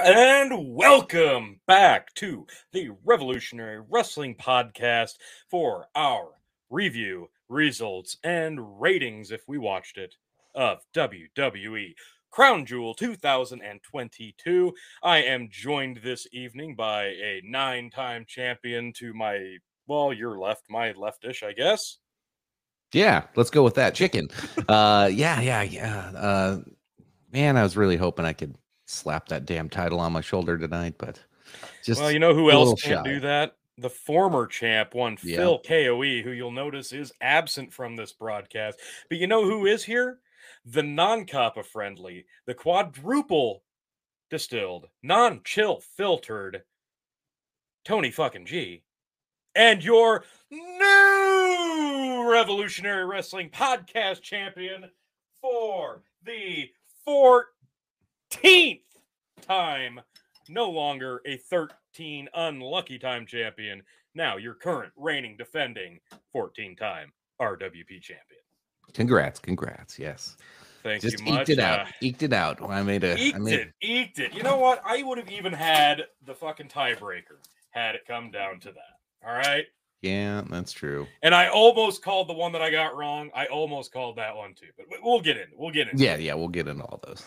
and welcome back to the Revolutionary Wrestling Podcast for our review, results, and ratings, if we watched it, of WWE Crown Jewel 2022. I am joined this evening by a nine time champion to my, well, your left, my leftish, I guess. Yeah, let's go with that chicken. uh, yeah, yeah, yeah. Uh, man, I was really hoping I could slap that damn title on my shoulder tonight, but just well, you know who else can't shy. do that? The former champ, one Yeah. Phil KOE, who you'll notice is absent from this broadcast. But you know who is here? The non-coppa friendly, the quadruple distilled, non-chill filtered Tony fucking Gee, and your new Revolutionary Wrestling Podcast champion for the 14th time no longer a 13 unlucky time champion, now your current reigning defending 14 time RWP champion. Congrats, congrats. Yes, Thank just you much. eked it out. uh, eked it out. I made a. I eked made. it, eked it. You know what? I would have even had the fucking tiebreaker had it come down to that. All right. Yeah, that's true. And I almost called the one that I got wrong. I almost called that one too, but we- we'll get in. We'll get in. Yeah, yeah. We'll get into all those.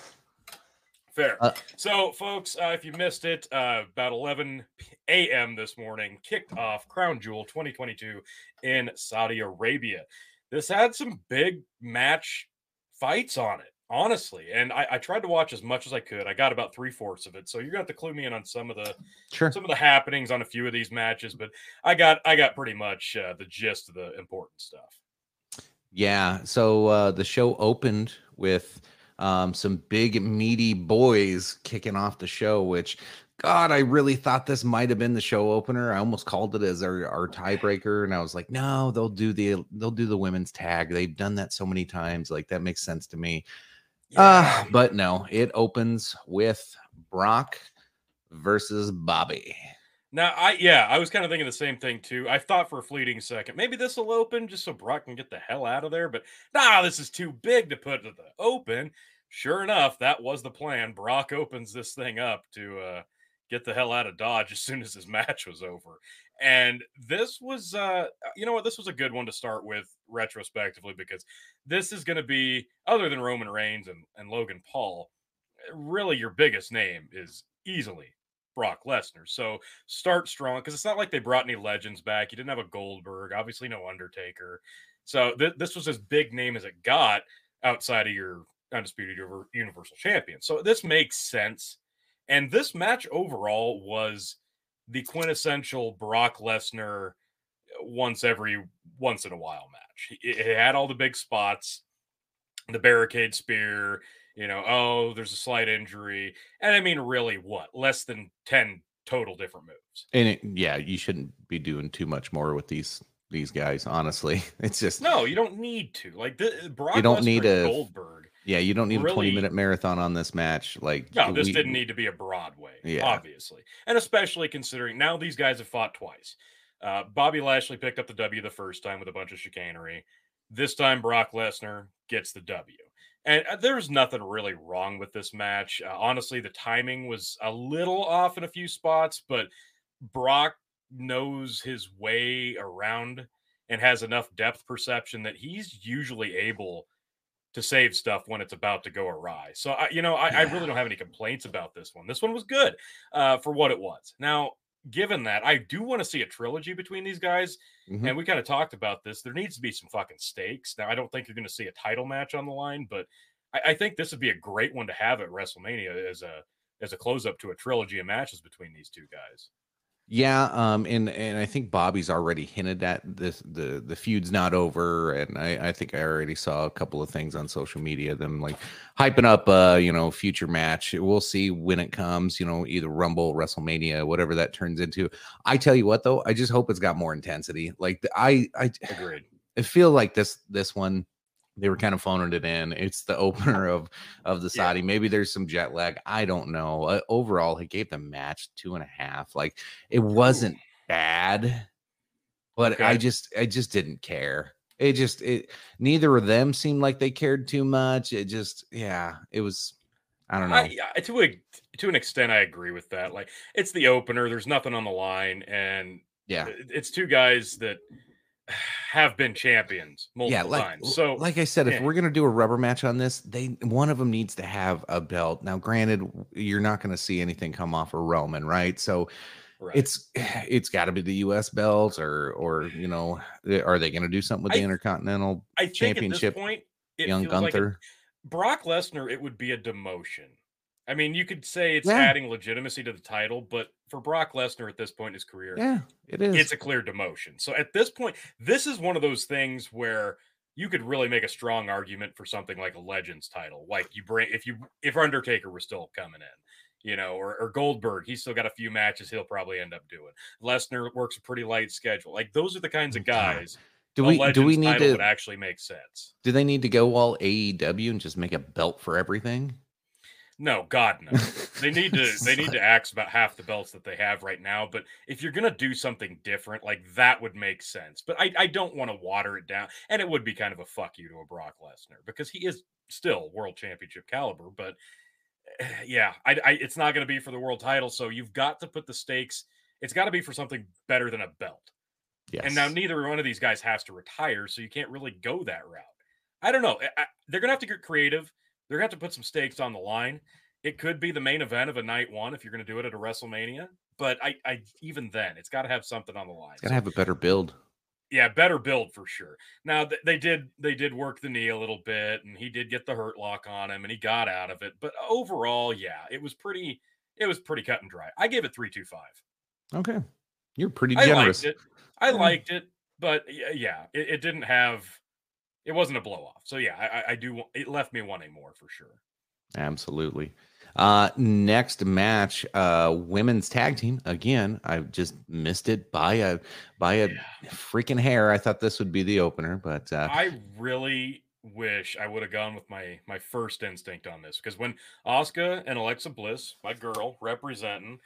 Fair. Uh, so, folks, uh, if you missed it, uh, about 11 a.m. this morning, kicked off Crown Jewel 2022 in Saudi Arabia. This had some big match fights on it, honestly. And I, I tried to watch as much as I could. I got about three fourths of it, so you're gonna have to clue me in on some of the Sure. some of the happenings on a few of these matches. But I got I got pretty much uh, the gist of the important stuff. Yeah. So uh, the show opened with um, some big meaty boys kicking off the show, which God, I really thought this might have been the show opener. I almost called it as our, our tiebreaker, and I was like, no, they'll do the they'll do the women's tag. They've done that so many times. Like that makes sense to me. Uh, but no, it opens with Brock versus Bobby. Now, I yeah, I was kind of thinking the same thing too. I thought for a fleeting second, maybe this will open just so Brock can get the hell out of there. But nah, this is too big to put at the open. Sure enough, that was the plan. Brock opens this thing up to uh, get the hell out of Dodge as soon as his match was over. And this was, uh, you know what, this was a good one to start with retrospectively because this is going to be, other than Roman Reigns and, and Logan Paul, really your biggest name is easily Brock Lesnar. So start strong because it's not like they brought any legends back. You didn't have a Goldberg, obviously no Undertaker. So th- this was as big name as it got outside of your undisputed Universal Champion. So this makes sense. And this match overall was the quintessential Brock Lesnar once every once in a while match. It, it had all the big spots, the barricade spear, you know, oh, there's a slight injury. And I mean, really, what? Less than 10 total different moves. And it, yeah, you shouldn't be doing too much more with these these guys. Honestly, it's just No, you don't need to. Like, the, Brock You don't Lesnar need a- Goldberg. yeah, you don't need a twenty minute marathon on this match. Like No, this we- didn't need to be a Broadway, Yeah. obviously. And especially considering now these guys have fought twice. Uh, Bobby Lashley picked up the W the first time with a bunch of chicanery. This time, Brock Lesnar gets the W. And uh, there's nothing really wrong with this match. Uh, honestly, the timing was a little off in a few spots, but Brock knows his way around and has enough depth perception that he's usually able to save stuff when it's about to go awry. So I, you know, I, I really don't have any complaints about this one. This one was good uh, for what it was. Now, given that, I do want to see a trilogy between these guys, Mhm. and we kind of talked about this. There needs to be some fucking stakes. Now, I don't think you're going to see a title match on the line, but I, I think this would be a great one to have at WrestleMania as a as a close up to a trilogy of matches between these two guys. Yeah, um, and and I think Bobby's already hinted at this. The the feud's not over, and I I think I already saw a couple of things on social media them like hyping up, uh, you know, future match. We'll see when it comes. You know, either Rumble, WrestleMania, whatever that turns into. I tell you what, though, I just hope it's got more intensity. Like I I Agreed. I feel like this this one they were kind of phoning it in. It's the opener of of the Yeah. Saudi. Maybe there's some jet lag. I don't know. Uh, overall, he gave the match two and a half. Like it wasn't bad, but I just I just didn't care. It just it neither of them seemed like they cared too much. It just yeah, it was. I don't know. I, to a to an extent, I agree with that. Like it's the opener. There's nothing on the line, and yeah, it's two guys that have been champions multiple yeah, like, times. So, like I said, yeah. if we're gonna do a rubber match on this, they one of them needs to have a belt. Now, granted, you're not gonna see anything come off of Roman, right? So. right. It's it's got to be the U.S. belt, or or you know, eh, are they going to do something with the I- Intercontinental I championship, at this point, Young feels like Gunther? Brock Lesnar, it would be a demotion. I mean, you could say it's Yeah. adding legitimacy to the title, but for Brock Lesnar at this point in his career, yeah, it is. it's a clear demotion. So at this point, this is one of those things where you could really make a strong argument for something like a Legends title. Like you bring if you if Undertaker were still coming in, you know, or, or Goldberg, he's still got a few matches he'll probably end up doing. Lesnar works a pretty light schedule. Like those are the kinds of guys. do we do we need to actually make sense. do they need to go all AEW and just make a belt for everything? No, God no. They need to they need to axe about half the belts that they have right now. But if you're gonna do something different, like that would make sense. But I, I don't want to water it down. And it would be kind of a fuck you to a Brock Lesnar because he is still world championship caliber. But eh, yeah, I, I it's not gonna be for the world title. So you've got to put the stakes. It's got to be for something better than a belt. Yes. And now neither one of these guys has to retire, so you can't really go that route. I don't know. I- I- they're gonna have to get creative. They're gonna have to put some stakes on the line. It could be the main event of a night one if you're gonna do it at a WrestleMania. But I, I even then, it's got to have something on the line. It's gotta have a better build. yeah, better build for sure. Now th- they did they did work the knee a little bit, and he did get the hurt lock on him, and he got out of it. But overall, yeah, it was pretty. It was pretty cut and dry. I gave it three two five. Okay, you're pretty generous. I liked it. I liked it, but yeah, it, it didn't have. It wasn't a blow off. So yeah, I, I- do. It left me wanting more for sure. Absolutely. Uh next match, uh women's tag team. Again, I just missed it by a by a Yeah. freaking hair. I thought this would be the opener, but uh I really wish I would have gone with my my first instinct on this because when Asuka and Alexa Bliss, my girl, representing,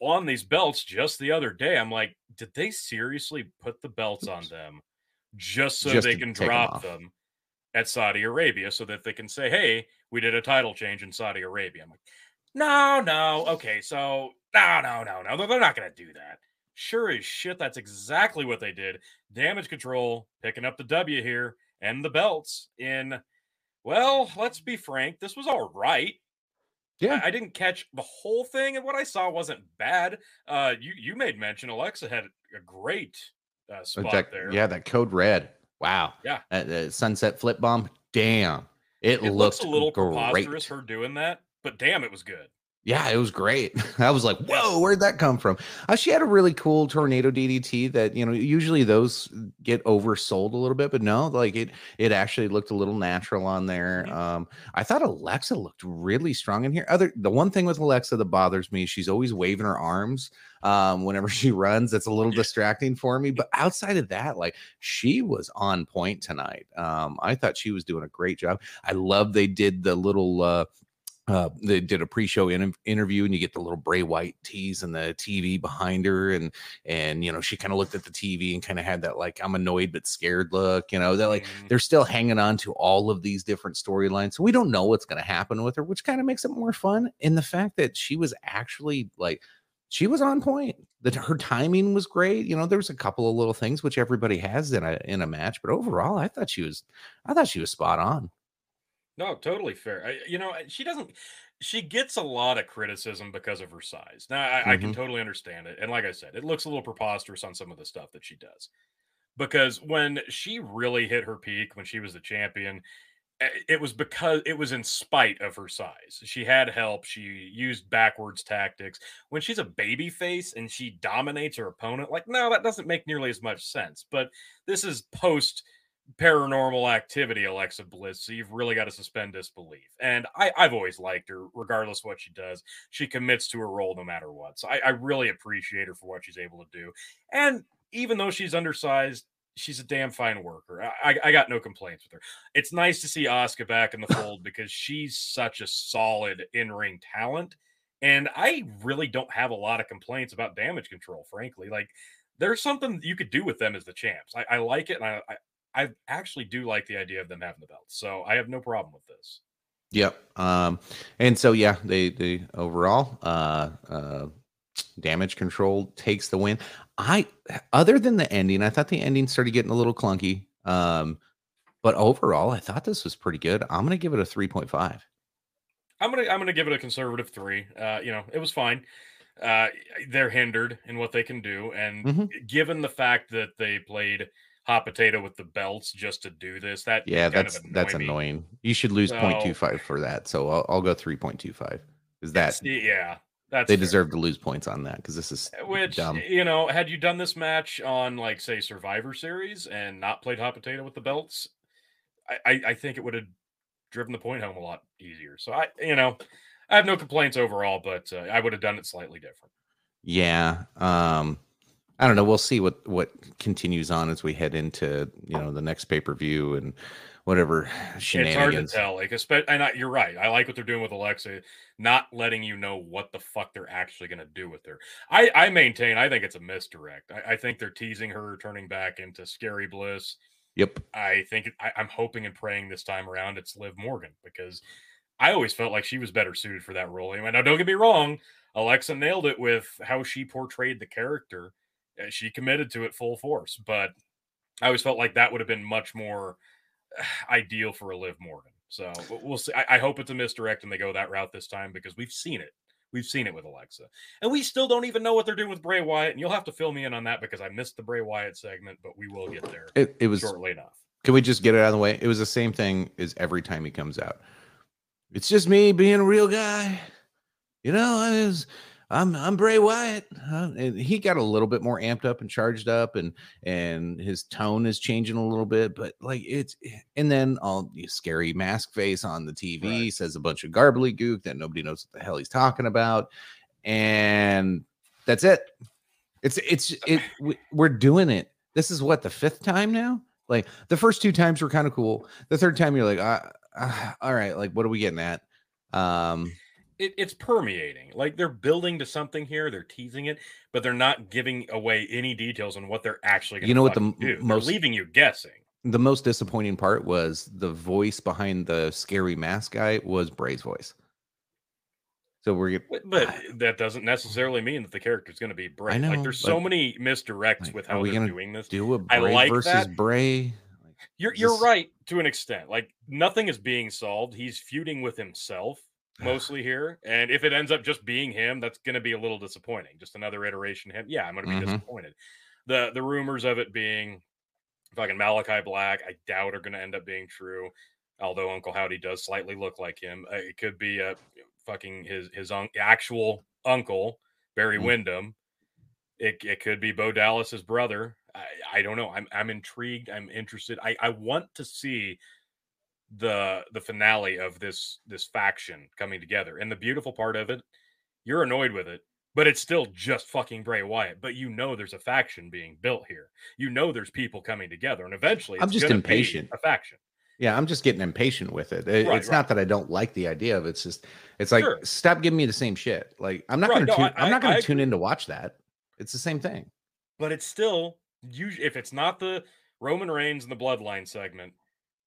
won these belts just the other day, I'm like, did they seriously put the belts on them just so Just they can drop off. them at Saudi Arabia so that they can say, hey, we did a title change in Saudi Arabia? I'm like, no, no, okay, so no, no, no, no, they're- not going to do that. Sure as shit, that's exactly what they did. Damage control picking up the W here and the belts in. Well, let's be frank, this was all right. yeah, I, I didn't catch the whole thing, and what I saw wasn't bad. Uh, you you made mention Alexa had a great uh, spot fact, there. yeah, that code red. Wow. Yeah. The sunset flip bomb. Damn. It, it looks a little great. preposterous her doing that, but damn, it was good. Yeah, it was great. I was like, "Whoa, where'd that come from?" Uh, she had a really cool tornado DDT that you know usually those get oversold a little bit, but no, like it it actually looked a little natural on there. Um, I thought Alexa looked really strong in here. Other the one thing with Alexa that bothers me, she's always waving her arms um, whenever she runs. It's a little distracting for me. But outside of that, like she was on point tonight. Um, I thought she was doing a great job. I love they did the little. Uh, uh, they did a pre-show in- interview and you get the little Bray Wyatt tease and the TV behind her and and you know she kind of looked at the TV and kind of had that like I'm annoyed but scared look you know they're like Mhm. they're still hanging on to all of these different storylines so we don't know what's going to happen with her which kind of makes it more fun and the fact that she was actually like she was on point that her timing was great you know there was a couple of little things which everybody has in a in a match but overall I thought she was I thought she was spot on No, totally fair. I, you know, she doesn't. She gets a lot of criticism because of her size. Now, I, I can Mhm. totally understand it. And like I said, it looks a little preposterous on some of the stuff that she does. Because when she really hit her peak, when she was the champion, eh, it was because it was in spite of her size. She had help. She used backwards tactics. When she's a baby face and she dominates her opponent, like, no, that doesn't make nearly as much sense. But this is post paranormal activity, Alexa Bliss. So you've really got to suspend disbelief. And I, I've always liked her, regardless what she does. She commits to her role no matter what. So I, I really appreciate her for what she's able to do. And even though she's undersized, she's a damn fine worker. I, I, I got no complaints with her. It's nice to see Asuka back in the fold because she's such a solid in ring talent. And I really don't have a lot of complaints about damage control, frankly. Like, there's something you could do with them as the champs. I, I like it, and I, I actually do like the idea of them having the belt. So I have no problem with this. Yep. Um, and so yeah, they they overall uh uh damage control takes the win. I other than the ending, I thought the ending started getting a little clunky. Um, but overall, I thought this was pretty good. I'm gonna give it a 3.5. I'm gonna I'm gonna give it a conservative three. Uh, you know, it was fine. Uh, they're hindered in what they can do, and Mhm. given the fact that they played hot potato with the belts just to do this, that Yeah, that's that's me. annoying. You should lose So- 0.25 for that. So I'll, I'll go 3.25. Is that yeah, that's they fair. deserve to lose points on that because this is Which dumb. you know, had you done this match on like say Survivor Series and not played hot potato with the belts, I, I, I think it would have driven the point home a lot easier. So I, you know, I have no complaints overall, but uh, I would have done it slightly different. Yeah. Um, I don't know. We'll see what what continues on as we head into you know the next pay per view and whatever shenanigans. It's hard to tell, like, especially, and I, you're right. I like what they're doing with Alexa, not letting you know what the fuck they're actually going to do with her. I, I maintain, I think it's a misdirect. I, I think they're teasing her turning back into Scary Bliss. Yep. I think I, I'm hoping and praying this time around it's Liv Morgan because I always felt like she was better suited for that role. And now, don't get me wrong, Alexa nailed it with how she portrayed the character. Uh, She committed to it full force, but I always felt like that would have been much more ideal for a Liv Morgan. So we'll see. I, I hope it's a misdirect and they go that route this time because we've seen it. We've seen it with Alexa, and we still don't even know what they're doing with Bray Wyatt. And you'll have to fill me in on that because I missed the Bray Wyatt segment, but we will get there It, it was. shortly enough. Can we just get it out of the way? It was the same thing as every time he comes out. It's just me being a real guy. You know, I was, I'm I'm Bray Wyatt. Uh, and he got a little bit more amped up and charged up, and and his tone is changing a little bit. But like it's, and then all the scary mask face on the TV Right. says a bunch of garbly gook that nobody knows what the hell he's talking about, and that's it. It's it's it. we- We're doing it. This is what the fifth time now. Like the first two times were kind of cool. The third time you're like, uh, uh, all right, like what are we getting at? Um, It, it's permeating. Like they're building to something here. They're teasing it, but they're not giving away any details on what they're actually going to You know what the do. m- They're most- leaving you guessing. the most disappointing part was the voice behind the scary mask guy was Bray's voice. So we're But, but that doesn't necessarily mean that the character's going to be Bray. I know, like there's so many misdirects like, with are how we they're gonna doing this. do a I Bray like versus that. Bray. Like, You're you're right to an extent. Like nothing is being solved. He's feuding with himself mostly here, and if it ends up just being him, that's going to be a little disappointing. Just another iteration of him. Yeah, I'm going to be Mhm. disappointed. The the rumors of it being fucking Malakai Black, I doubt are going to end up being true. Although Uncle Howdy does slightly look like him, uh, it could be a fucking his his un- actual uncle Barry Mm. Windham. It, it could be Bo Dallas's brother. I, I don't know. I'm I'm intrigued. I'm interested. I, I want to see the the finale of this this faction coming together. And the beautiful part of it, you're annoyed with it, but it's still just fucking Bray Wyatt. But you know there's a faction being built here. You know there's people coming together, and eventually I'm just impatient. A faction. Yeah, I'm just getting impatient with it. It- Right, it's right. not that I don't like the idea of it. It's just it's like Sure. stop giving me the same shit. Like I'm not Right, gonna no, tune, I- I'm not gonna I tune in to watch that. It's the same thing. But it's still usually if it's not the Roman Reigns and the Bloodline segment,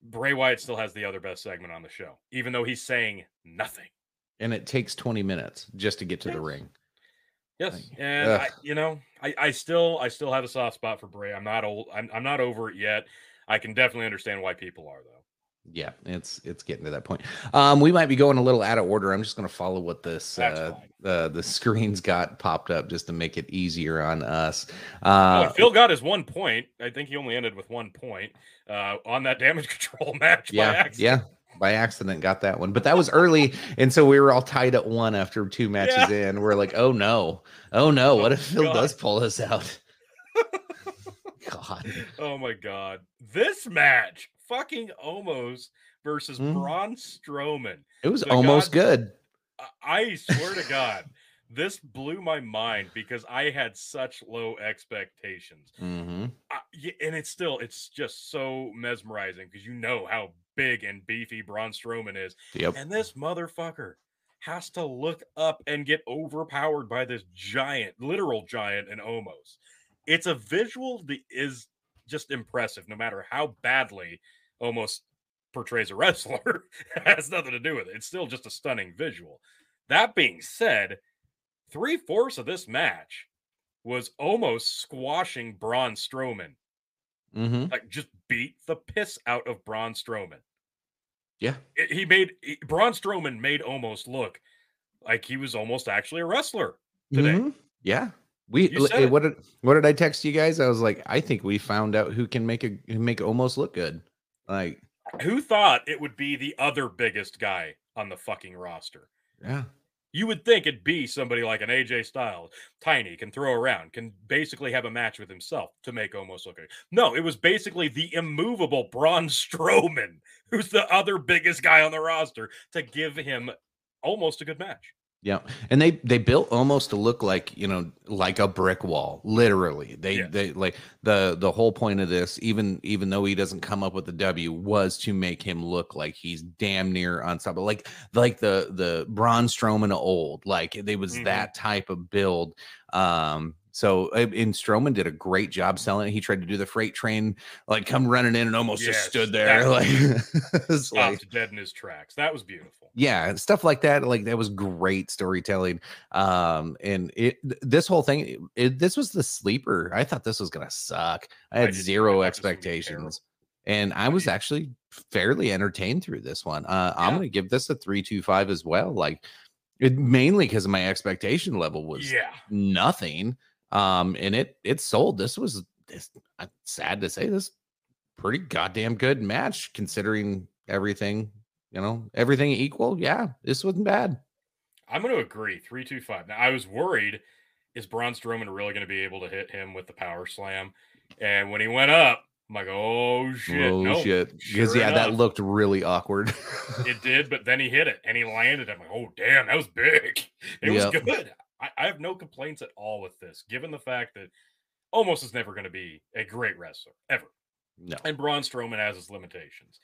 Bray Wyatt still has the other best segment on the show, even though he's saying nothing. And it takes 20 minutes just to get to the ring. Yes, Like, and I, you know, I, I still, I still have a soft spot for Bray. I'm not old. I'm, I'm not over it yet. I can definitely understand why people are though. Yeah, it's it's getting to that point. Um, we might be going a little out of order. I'm just going to follow what this That's uh, the the screens got popped up just to make it easier on us. Uh, Phil got his one point. I think he only ended with one point uh, on that damage control match. yeah, yeah, by accident got that one, but that was early, and so we were all tied at one after two matches in. We're like, oh no, oh no, what Oh, if Phil God. does pull us out? God, Oh my god, this match, fucking Omos versus Mm. Braun Strowman. it was The almost God- good. I- swear to God, this blew my mind because I had such low expectations. hmm I, and it's still it's just so mesmerizing because you know how big and beefy Braun Strowman is, Yep. and this motherfucker has to look up and get overpowered by this giant, literal giant in Omos. It's a visual that is just impressive, no matter how badly Omos portrays a wrestler. has nothing to do with it. It's still just a stunning visual. That being said, three fourths of this match was Omos squashing Braun Strowman. Mm-hmm. Like just beat the piss out of Braun Strowman. Yeah. It- he made he, Braun Strowman made Omos look like he was almost actually a wrestler. Today. Mhm. Yeah. We eh, what did what did I text you guys? I was like, I think we found out who can make a make Omos look good. Like, Who thought it would be the other biggest guy on the fucking roster? yeah. You would think it'd be somebody like an AJ Styles, tiny, can throw around, can basically have a match with himself to make Omos look good. No, it was basically the immovable Braun Strowman, who's the other biggest guy on the roster, to give him almost a good match. Yeah, and they they built Omos to look like you know like a brick wall, literally. They they like the the whole point of this, even even though he doesn't come up with the W, was to make him look like he's damn near unstoppable, like like the the Braun Strowman old, like they was Mhm. that type of build. Um, so uh, and Strowman did a great job selling it. He tried to do the freight train, like come running in and Omos Yes, just stood there, like, it's like Stopped dead in his tracks. That was beautiful. yeah stuff like that like that was great storytelling um and it this whole thing it, this was the sleeper i thought this was gonna suck i had. I zero thought this was gonna be expectations and i was actually fairly entertained through this one uh i'm gonna give this a 325 as well like it mainly because my expectation level was Yeah. nothing um and it it sold this was this uh, sad to say this pretty goddamn good match considering everything you know everything equal yeah this wasn't bad I'm going to agree. 325. Now, I was worried is Braun Strowman really going to be able to hit him with the power slam? And when he went up, I'm like, oh shit. oh no, shit because sure yeah that looked really awkward It did, but then he hit it and he landed. I'm like, oh damn, that was big. It was good. I, I have no complaints at all with this, given the fact that Omos is never going to be a great wrestler ever, no and Braun Strowman has his limitations.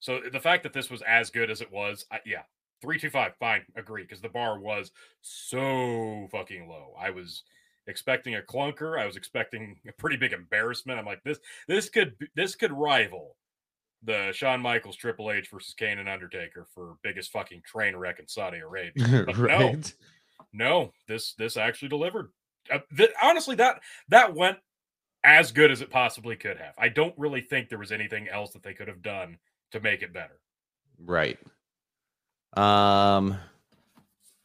So the fact that this was as good as it was, I, yeah, three two five, fine, agree, because the bar was so fucking low. I was expecting a clunker. I was expecting a pretty big embarrassment. I'm like, this this could this could rival the Shawn Michaels Triple H versus Kane and Undertaker for biggest fucking train wreck in Saudi Arabia. But no, right no, this this actually delivered. Uh, th- honestly, that that went as good as it possibly could have. I don't really think there was anything else that they could have done to make it better. right um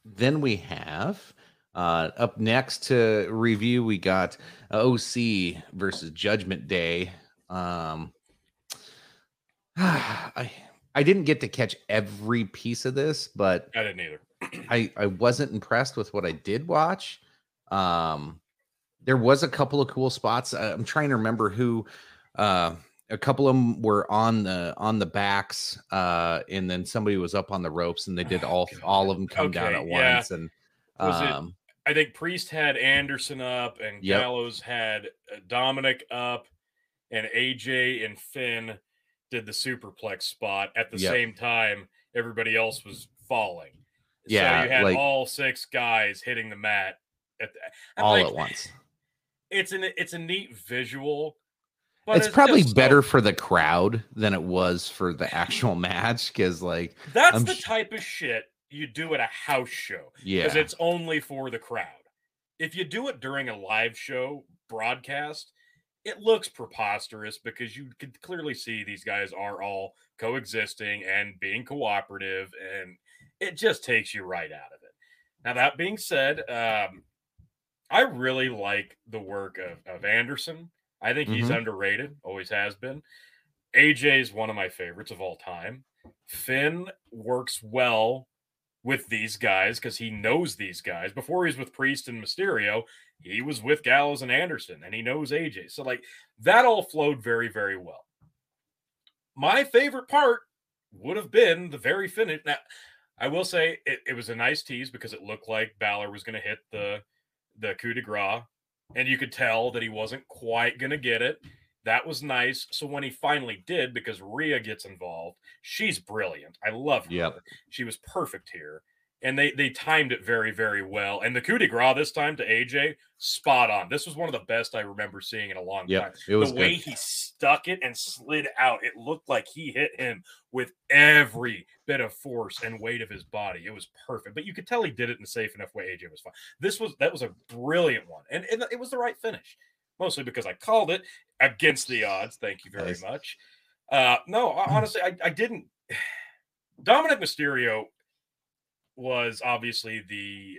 then we have uh up next to review we got oc versus judgment day um i i didn't get to catch every piece of this but I didn't either. I I wasn't impressed with what I did watch. Um, there was a couple of cool spots. I'm trying to remember who. Uh, a couple of them were on the on the backs, uh, and then somebody was up on the ropes, and they did Oh, all God. all of them come down at yeah. once. And Was it- um, I think Priest had Anderson up, and Yep. Gallows had uh, Dominik up, and AJ and Finn did the superplex spot at the Yep. same time. Everybody else was falling. Yeah, so you had like- all six guys hitting the mat at the, all like, at once. It's an it's a neat visual. But It's probably so- better for the crowd than it was for the actual match because, like, That's I'm the type of shit you do at a house show. yeah, because it's only for the crowd. If you do it during a live show broadcast, it looks preposterous because you can clearly see these guys are all coexisting and being cooperative, and it just takes you right out of it. Now, that being said, um, I really like the work of, of Anderson. I think he's Mhm. underrated, always has been. AJ is one of my favorites of all time. Finn works well with these guys because he knows these guys. Before he was with Priest and Mysterio, he was with Gallows and Anderson, and he knows AJ. So, like, that all flowed very, very well. My favorite part would have been the very finish. Now, I will say it, it was a nice tease because it looked like Balor was going to hit the the coup de grace, and you could tell that he wasn't quite going to get it. That was nice. So when he finally did, because Rhea gets involved, she's brilliant. I love her. Yep. She was perfect here. And they they timed it very very well. And the coup de grace this time to AJ, spot on. This was one of the best I remember seeing in a long Yep, time. it was the way good. he stuck it and slid out, it looked like he hit him with every bit of force and weight of his body. It was perfect, but you could tell he did it in a safe enough way. AJ was fine. This was that was a brilliant one, and, and it was the right finish, mostly because I called it against the odds. Thank you very Nice. much. Uh, no, honestly, I, I didn't. Dominik Mysterio was obviously the.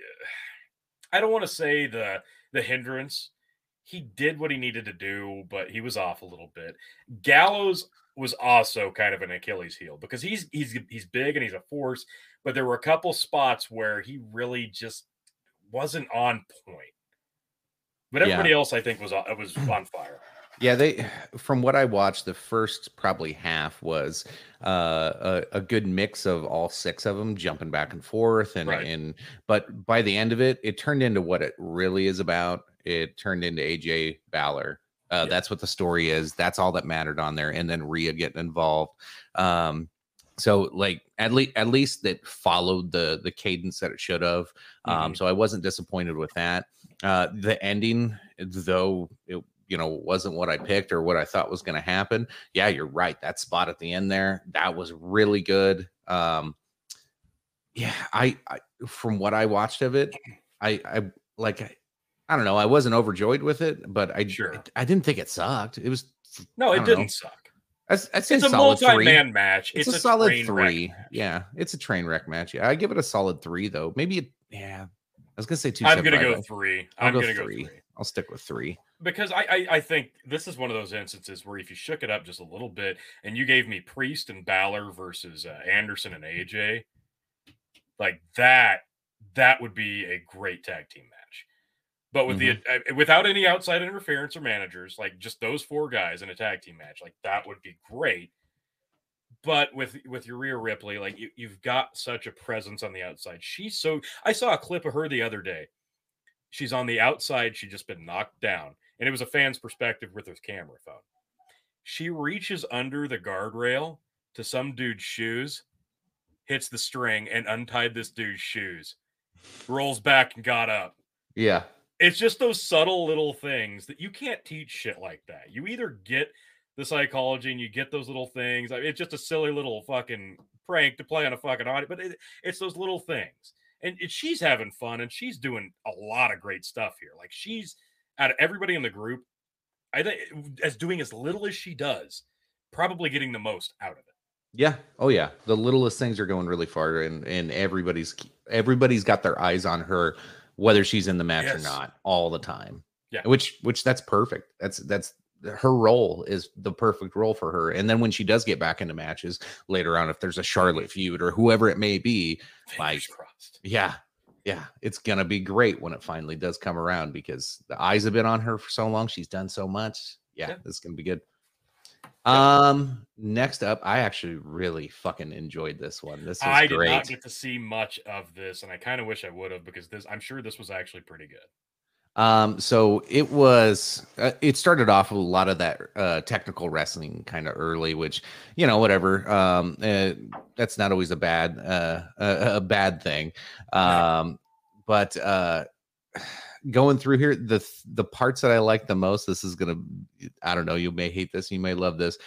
I don't want to say the the hindrance. He did what he needed to do, but he was off a little bit. Gallows was also kind of an Achilles heel because he's he's he's big and he's a force, but there were a couple spots where he really just wasn't on point. But Yeah. everybody else, I think, was on- was on fire. Yeah, they from what I watched, the first probably half was uh, a, a good mix of all six of them jumping back and forth, and Right. and but by the end of it, it turned into what it really is about. It turned into AJ Balor. Uh, Yeah. That's what the story is. That's all that mattered on there, and then Rhea getting involved. Um, so like at least at least that followed the the cadence that it should have. Um, so I wasn't disappointed with that. Uh, the ending, though it you know wasn't what I picked or what I thought was going to happen. Yeah, you're right. That spot at the end there, that was really good. Um, yeah, I, I from what I watched of it, I I like I, I don't know. I wasn't overjoyed with it, but I Sure. I, didn't think it sucked. It was No, it didn't know. suck. It's a solid multi-man match. It's, It's, a, solid train three. Yeah, it's a train wreck match. Yeah, I give it a solid three though. Maybe it, yeah. I was gonna say two. I'm gonna go three. I'll I'm go gonna three. go three I'll stick with three. because I, I I think this is one of those instances where if you shook it up just a little bit and you gave me Priest and Balor versus uh, Anderson and AJ, like that, that would be a great tag team match. But with the uh, without any outside interference or managers, like just those four guys in a tag team match, like that would be great. But with with your Rhea Ripley, like you, you've got such a presence on the outside. She's so. I saw a clip of her the other day. She's on the outside. She just been knocked down, and it was a fan's perspective with her camera phone. She reaches under the guardrail to some dude's shoes, hits the string, and untied this dude's shoes. Rolls back and got up Yeah, it's just those subtle little things that you can't teach shit like that. You either get the psychology and you get those little things. Like, It's just a silly little fucking prank to play on a fucking audience, but it, it's those little things. And she's having fun and she's doing a lot of great stuff here. Like she's out of everybody in the group, I think as doing as little as she does, probably getting the most out of it. yeah. Oh yeah. The littlest things are going really far, and and everybody's everybody's got their eyes on her, whether she's in the match or not, all the time. Yeah. Which which that's perfect. That's that's her role is the perfect role for her. And then when she does get back into matches later on, if there's a Charlotte feud or whoever it may be, Fingers Like, crossed. yeah yeah it's gonna be great when it finally does come around because the eyes have been on her for so long she's done so much yeah, Yeah. this is gonna be good um next up i actually really fucking enjoyed this one this is I did great not get to see much of this, and I kind of wish I would have because this I'm sure this was actually pretty good. Um, so it was uh, it started off with a lot of that uh technical wrestling kind of early, which you know, whatever. Um, uh, that's not always a bad uh a, a bad thing. Um, but uh going through here, the the parts that I like the most, this is gonna I don't know, you may hate this, you may love this.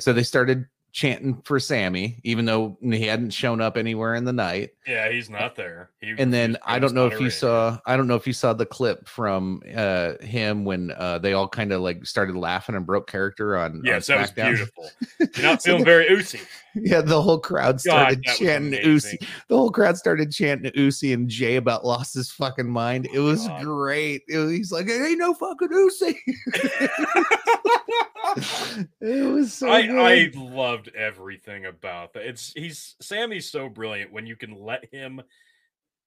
So they started chanting for Sami, even though he hadn't shown up anywhere in the night Yeah, he's not there. He and then I don't know if you saw I don't know if you saw the clip from uh him when uh they all kind of like started laughing and broke character on on Yes, that was beautiful. You're not feeling very oozy. Yeah, the whole crowd started that was chanting amazing. Usi. The whole crowd started chanting Usi, and Jay about lost his fucking mind. Oh, it was God. great. It was- he's like, "It "Ain't no fucking Usi." it was so I, good. I loved everything about that. It's he's Sami's so brilliant when you can let him.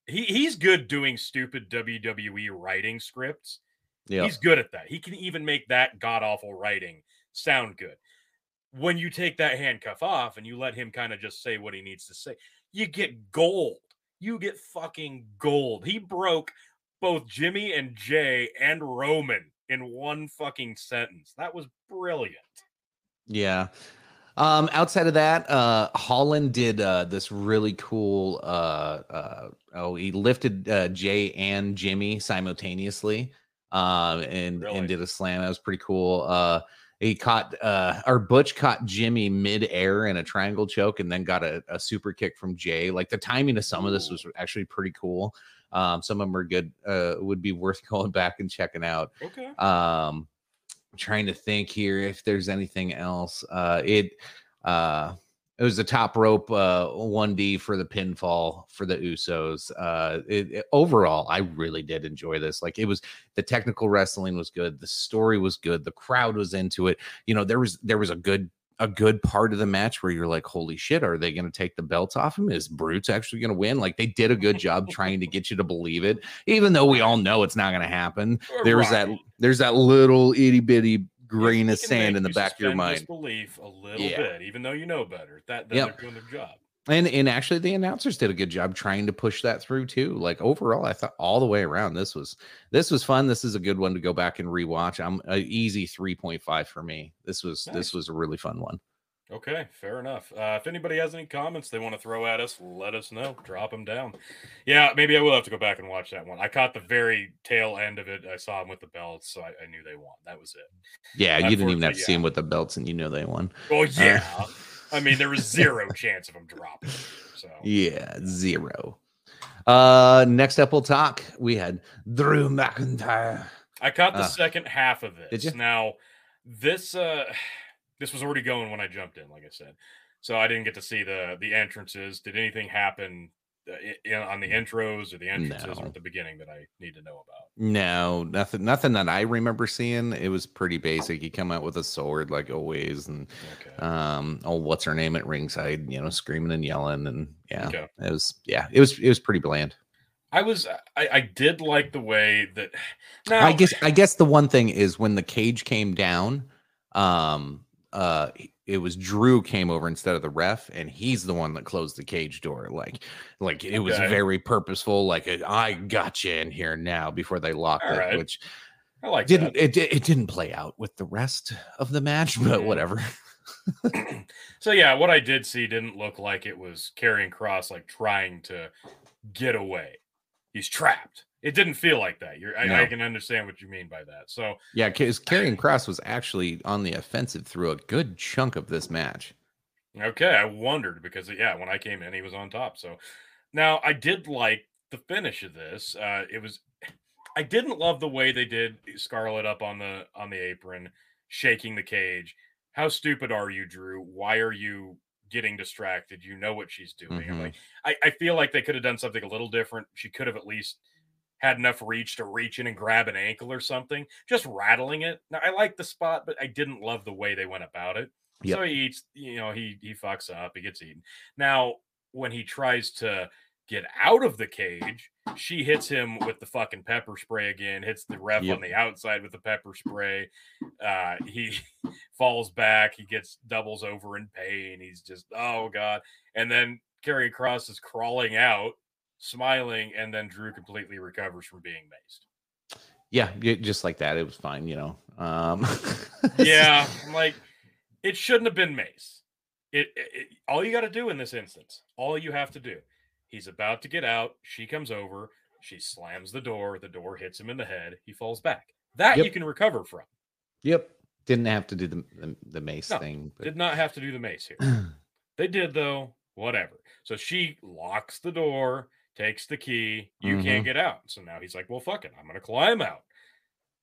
He he's good doing stupid WWE writing scripts. yeah, He's good at that. He can even make that god awful writing sound good. When you take that handcuff off and you let him kind of just say what he needs to say, you get gold. You get fucking gold. He broke both Jimmy and Jay and Roman in one fucking sentence. That was brilliant. Yeah. Um, outside of that, uh, Holland did uh, this really cool. Uh, uh, oh, he lifted uh, Jay and Jimmy simultaneously, uh, and Really? and did a slam. That was pretty cool. He caught uh, or Butch caught Jimmy mid air in a triangle choke, and then got a, a super kick from Jay. Like the timing of some of this was actually pretty cool. Um, some of them are good. Uh, would be worth going back and checking out. Okay. Um, I'm trying to think here if there's anything else. Uh, it uh, it was the top rope uh 1D for the pinfall for the Usos. Uh, it, it- overall, I really did enjoy this. Like it was the technical wrestling was good, the story was good, the crowd was into it. You know, there was there was a good a good part of the match where you're like, holy shit, are they going to take the belts off him? Is Brutes actually going to win? Like they did a good job trying to get you to believe it, even though we all know it's not going to happen there's that there's that little itty bitty grain of sand in the back of your mind. Disbelief a little Yeah. bit, even though you know better. That, that Yep. they're doing their job. And and actually the announcers did a good job trying to push that through too. Like overall, I thought all the way around this was this was fun. This is a good one to go back and rewatch. I'm a easy 3.5 for me. This was Nice. this was a really fun one. Okay, fair enough. Uh, if anybody has any comments they want to throw at us, let us know. Drop them down. Yeah, maybe I will have to go back and watch that one. I caught the very tail end of it. I saw them with the belts, so I, I knew they won. That was it. Yeah, you didn't even have to Unfortunately, see yeah. him with the belts and you know they won. Well, yeah. I mean, there was zero chance of them dropping. So Yeah, zero. Uh next up we'll talk. We had Drew McIntyre. I caught the Uh, second half of this. Now, this uh this was already going when I jumped in, like I said. So I didn't get to see the the entrances. Did anything happen uh, i- i- on the intros or the entrances or at the beginning that I need to know about? No, nothing nothing that I remember seeing. It was pretty basic. He come out with a sword like always and Okay. um oh what's her name at ringside, you know, screaming and yelling and yeah. Okay. It was yeah, it was it was pretty bland. I was I, I did like the way that now I guess I guess the one thing is when the cage came down, um uh it was Drew came over instead of the ref, and he's the one that closed the cage door. Like, like it was Okay. very purposeful. Like, I got you in here now before they locked All it, right. which I like didn't it, it didn't play out with the rest of the match, but whatever. so yeah, what I did see didn't look like it was Karrion Kross like trying to get away. He's trapped. It didn't feel like that. You're I, I can understand what you mean by that. So Yeah, because Karrion Kross was actually on the offensive through a good chunk of this match. Okay, I wondered because yeah, when I came in, he was on top. So now I did like the finish of this. Uh, it was I didn't love the way they did Scarlett up on the on the apron, shaking the cage. How stupid are you, Drew? Why are you getting distracted? You know what she's doing. I'm Mhm. like, I, I feel like they could have done something a little different. She could have at least had enough reach to reach in and grab an ankle or something. Just rattling it. Now I like the spot, but I didn't love the way they went about it. Yep. So he eats, you know, he he fucks up, he gets eaten. Now, when he tries to get out of the cage, she hits him with the fucking pepper spray again, hits the ref Yep. on the outside with the pepper spray. Uh he falls back, he gets doubles over in pain. He's just oh god. And then Karrion Kross is crawling out, smiling, and then Drew completely recovers from being maced. Yeah, just like that. It was fine, you know. Um yeah, I'm like it shouldn't have been Mace. It, it- it- all you got to do in this instance, all you have to do. He's about to get out. She comes over. She slams the door. The door hits him in the head. He falls back. That Yep. you can recover from. Yep. Didn't have to do the the, the mace No, thing. but- Did not have to do the mace here. They did though. Whatever. So she locks the door, takes the key. You can't get out. So now he's like, "Well, fuck it. I'm gonna climb out."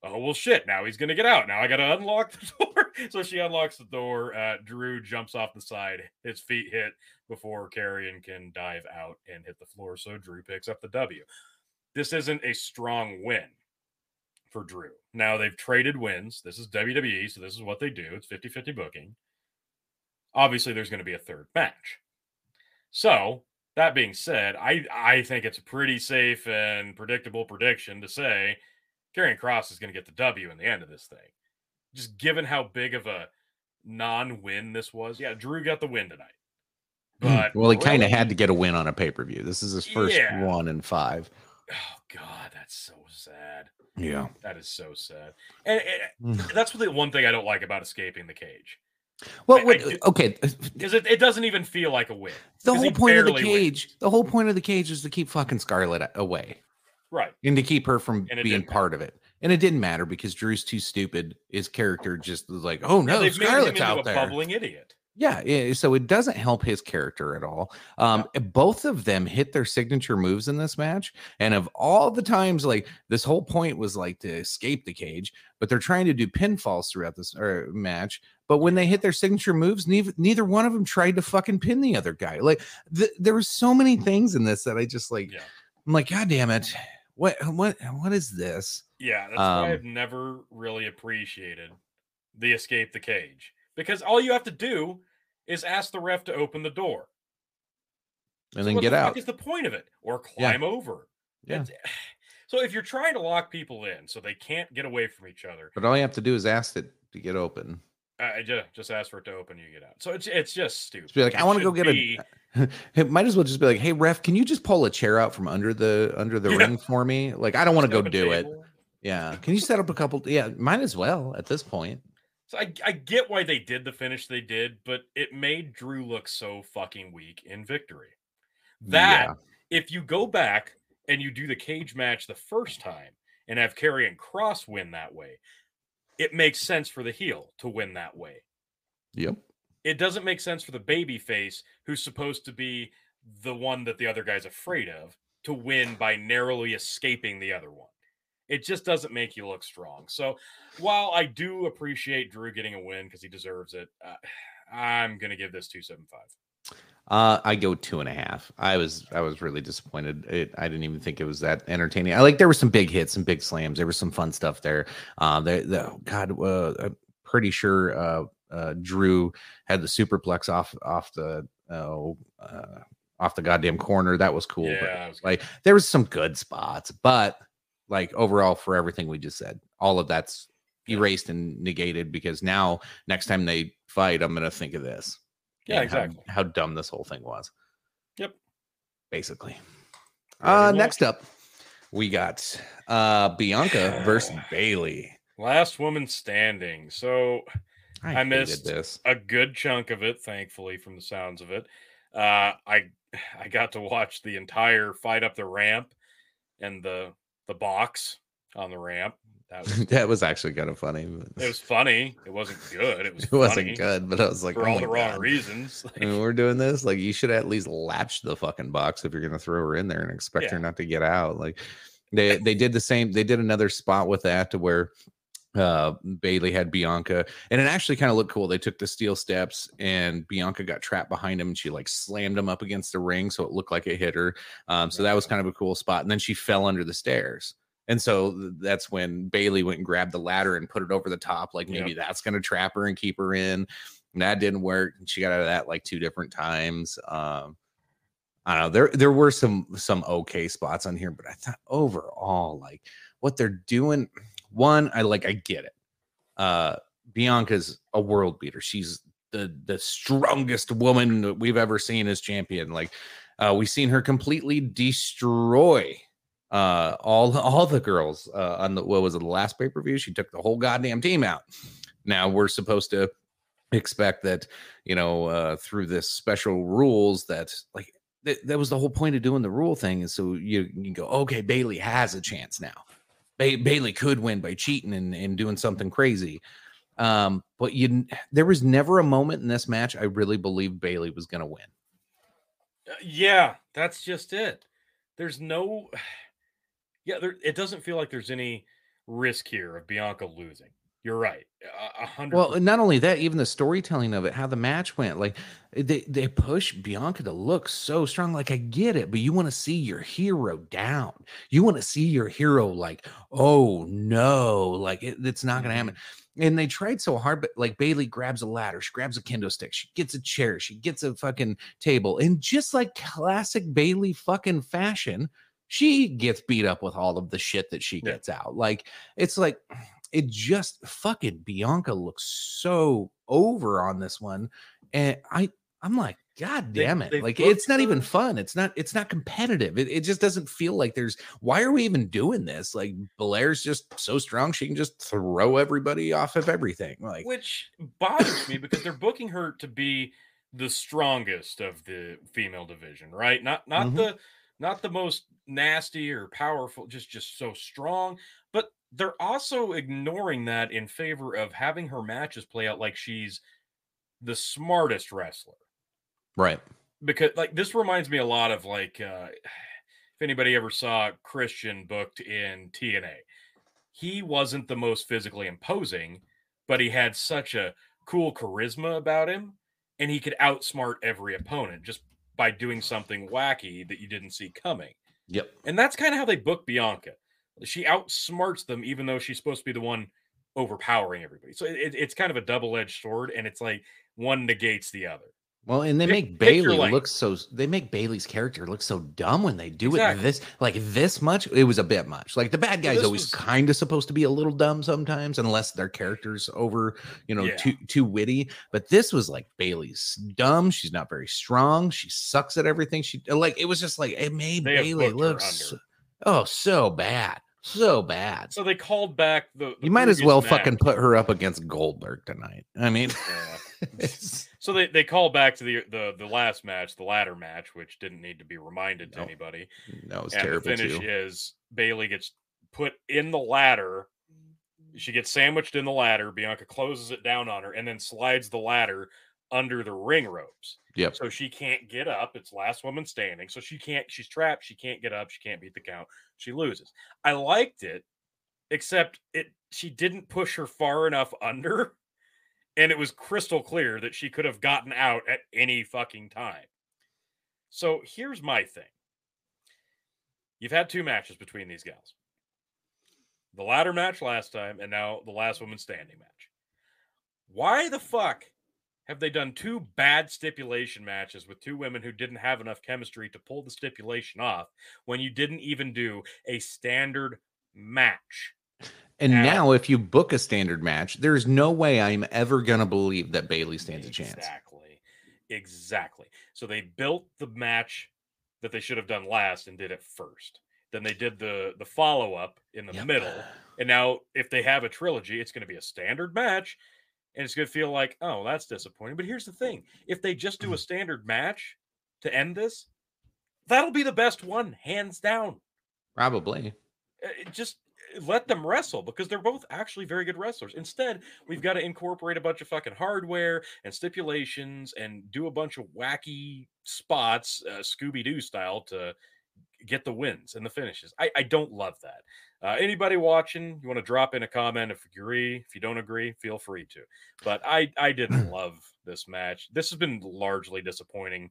Oh well, shit. Now he's gonna get out. Now I gotta unlock the door. so she unlocks the door. Uh, Drew jumps off the side. His feet hit before Karrion can dive out and hit the floor. So Drew picks up the W. This isn't a strong win for Drew. Now they've traded wins. This is WWE, so this is what they do. It's 50 50 booking. Obviously, there's going to be a third match. So, that being said, I, I think it's a pretty safe and predictable prediction to say Karrion Kross is going to get the W in the end of this thing. Just given how big of a non win this was. Yeah, Drew got the win tonight. But well, he kind of had to get a win on a pay per view. This is his first Yeah. one in five. Oh, God, that's so sad. Yeah. That is so sad. And, and mm. that's the one thing I don't like about escaping the cage. Well, I- I okay. because it, it doesn't even feel like a win. The whole point of the barely wins. cage, the whole point of the cage is to keep fucking Scarlett away Right. and to keep her from being part of it. And it didn't matter because Drew's too stupid. His character just was like, oh no, him Scarlett's out a there. bubbling idiot. Yeah, yeah, so it doesn't help his character at all. Um, both of them hit their signature moves in this match, and of all the times, like this whole point was like to escape the cage, but they're trying to do pinfalls throughout this er, match. But when they hit their signature moves, neither neither one of them tried to fucking pin the other guy. Like th- there were so many things in this that I just like. Yeah. I'm like, God damn it! What what what is this? Yeah, that's Um, why I've never really appreciated the escape the cage because all you have to do is ask the ref to open the door And So then get the out. Is the point of it or Yeah. climb over? Yeah. It's- So if you're trying to lock people in so they can't get away from each other, But all you have to do is ask it to get open. I just just ask for it to open, you get out. So it's it's just stupid. Just be like, It I want to go get be- a. It might as well just be like, hey ref, can you just pull a chair out from under the under the Yeah. ring for me? Like, I don't want to go do it. Yeah, can you set up a couple? Yeah, might as well at this point. So I, I get why they did the finish they did, but it made Drew look so fucking weak in victory. That Yeah. if you go back and you do the cage match the first time and have Karrion Kross win that way, it makes sense for the heel to win that way. Yep. It doesn't make sense for the baby face who's supposed to be the one that the other guy's afraid of to win by narrowly escaping the other one. It just doesn't make you look strong. So while I do appreciate Drew getting a win because he deserves it, uh, I'm gonna give this two seven five. Uh, I go two and a half. I was I was really disappointed. It, I didn't even think it was that entertaining. I like there were some big hits, some big slams. There was some fun stuff there. Uh, the, the God, uh, I'm pretty sure uh, uh, Drew had the superplex off off the oh uh, off the goddamn corner. That was cool. Yeah, was like there was some good spots, but like overall for everything we just said, all of that's erased and negated because now next time they fight, I'm gonna think of this. Yeah, how- exactly. How, dumb this whole thing was. Yep. Basically. Uh next up, we got uh Bianca versus Bayley. last woman standing. So I hated missed- this. a good chunk of it, thankfully, from the sounds of it. Uh, I I got to watch the entire fight up the ramp and the the box on the ramp. That was that was actually kind of funny. but it was funny. It wasn't good. It was it wasn't good, but I was like, for oh all the wrong God. reasons. I mean, we're doing this. Like, you should at least latch the fucking box if you're gonna throw her in there and expect her not to get out. Like, they they did the same. They did another spot with that to where uh Bayley had Bianca, and it actually kind of looked cool. They took the steel steps, and Bianca got trapped behind him, and she like slammed him up against the ring, so it looked like it hit her. Um, so that was kind of a cool spot. And then she fell under the stairs. And so that's when Bayley went and grabbed the ladder and put it over the top. Like maybe that's going to trap her and keep her in. And that didn't work. And she got out of that like two different times. Um, I don't know. There there were some some okay spots on here, but I thought overall, like what they're doing, one, I like I get it. Uh Bianca's a world beater. She's the the strongest woman that we've ever seen as champion. Like uh we've seen her completely destroy uh all all the girls uh on the what was it the last pay-per-view? She took the whole goddamn team out. Now we're supposed to expect that you know uh through this special rules that like th- that was the whole point of doing the rule thing is so you you go okay bayley has a chance now. Ba- bayley could win by cheating and, and doing something crazy. Um but you there was never a moment in this match i really believed bayley was going to win. Uh, yeah, that's just it. There's no, yeah, there, it doesn't feel like there's any risk here of Bianca losing. You're right, a- hundred. Well, not only that, even the storytelling of it, how the match went, like they they push Bianca to look so strong. Like I get it, but you want to see your hero down. You want to see your hero like, oh no, like it, it's not gonna happen. Mm-hmm. And they tried so hard, but like Bayley grabs a ladder, she grabs a kendo stick, she gets a chair, she gets a fucking table, and just like classic Bayley fucking fashion, she gets beat up with all of the shit that she Yeah. gets out. Like it's like it just fucking Bianca looks so over on this one. And I I'm like, God They- damn it. they've Like it's not even fun. It's not it's not competitive. It, it just doesn't feel like there's why are we even doing this? Like Belair's just so strong she can just throw everybody off of everything. Like which bothers me because they're booking her to be the strongest of the female division, right? Not not Mhm. the not the most nasty or powerful, just just so strong. But they're also ignoring that in favor of having her matches play out like she's the smartest wrestler. right. Because like this reminds me a lot of like uh if anybody ever saw Christian booked in TNA, he wasn't the most physically imposing, but he had such a cool charisma about him and he could outsmart every opponent just by doing something wacky that you didn't see coming. Yep. And that's kind of how they book Bianca. She outsmarts them, even though she's supposed to be the one overpowering everybody. So it, it's kind of a double edged sword, and it's like one negates the other. Well, and they Pick- make Bayley look so they make Bayley's character look so dumb when they do Exactly. it this like this much. It was a bit much. Like the bad guy's always was- kind of supposed to be a little dumb sometimes, unless their character's over, you know, Yeah. too too witty. But this was like Bayley's dumb. She's not very strong. She sucks at everything. She like it was just like it made They Bayley look so, oh so bad, so bad. So they called back the. the you might as well match. fucking put her up against Goldberg tonight. I mean, Yeah. So they, they call back to the, the the last match, the ladder match, which didn't need to be reminded to No. anybody. no, it's and the terrible finish too. is Bayley gets put in the ladder. She gets sandwiched in the ladder. Bianca closes it down on her and then slides the ladder under the ring ropes. Yep. So she can't get up. It's last woman standing. So she can't, she's trapped. She can't get up. She can't beat the count. She loses. I liked it, except it she didn't push her far enough under. And it was crystal clear that she could have gotten out at any fucking time. So here's my thing. You've had two matches between these gals. The ladder match last time, and now the last woman standing match. Why the fuck have they done two bad stipulation matches with two women who didn't have enough chemistry to pull the stipulation off when you didn't even do a standard match? And Now- now, if you book a standard match, there's no way I'm ever gonna believe that Bayley stands a chance. Exactly. Exactly. So they built the match that they should have done last and did it first. Then they did the the follow up in the Yep. middle. And now if they have a trilogy, it's going to be a standard match and it's going to feel like, "Oh, that's disappointing." But here's the thing. If they just do a standard match to end this, that'll be the best one hands down. Probably. Uh, it just let them wrestle because they're both actually very good wrestlers. Instead, we've got to incorporate a bunch of fucking hardware and stipulations and do a bunch of wacky spots, uh, Scooby Doo style, to get the wins and the finishes. I, I don't love that. Uh, anybody watching, you want to drop in a comment if you agree. If you don't agree, feel free to. But I I didn't love this match. This has been largely disappointing.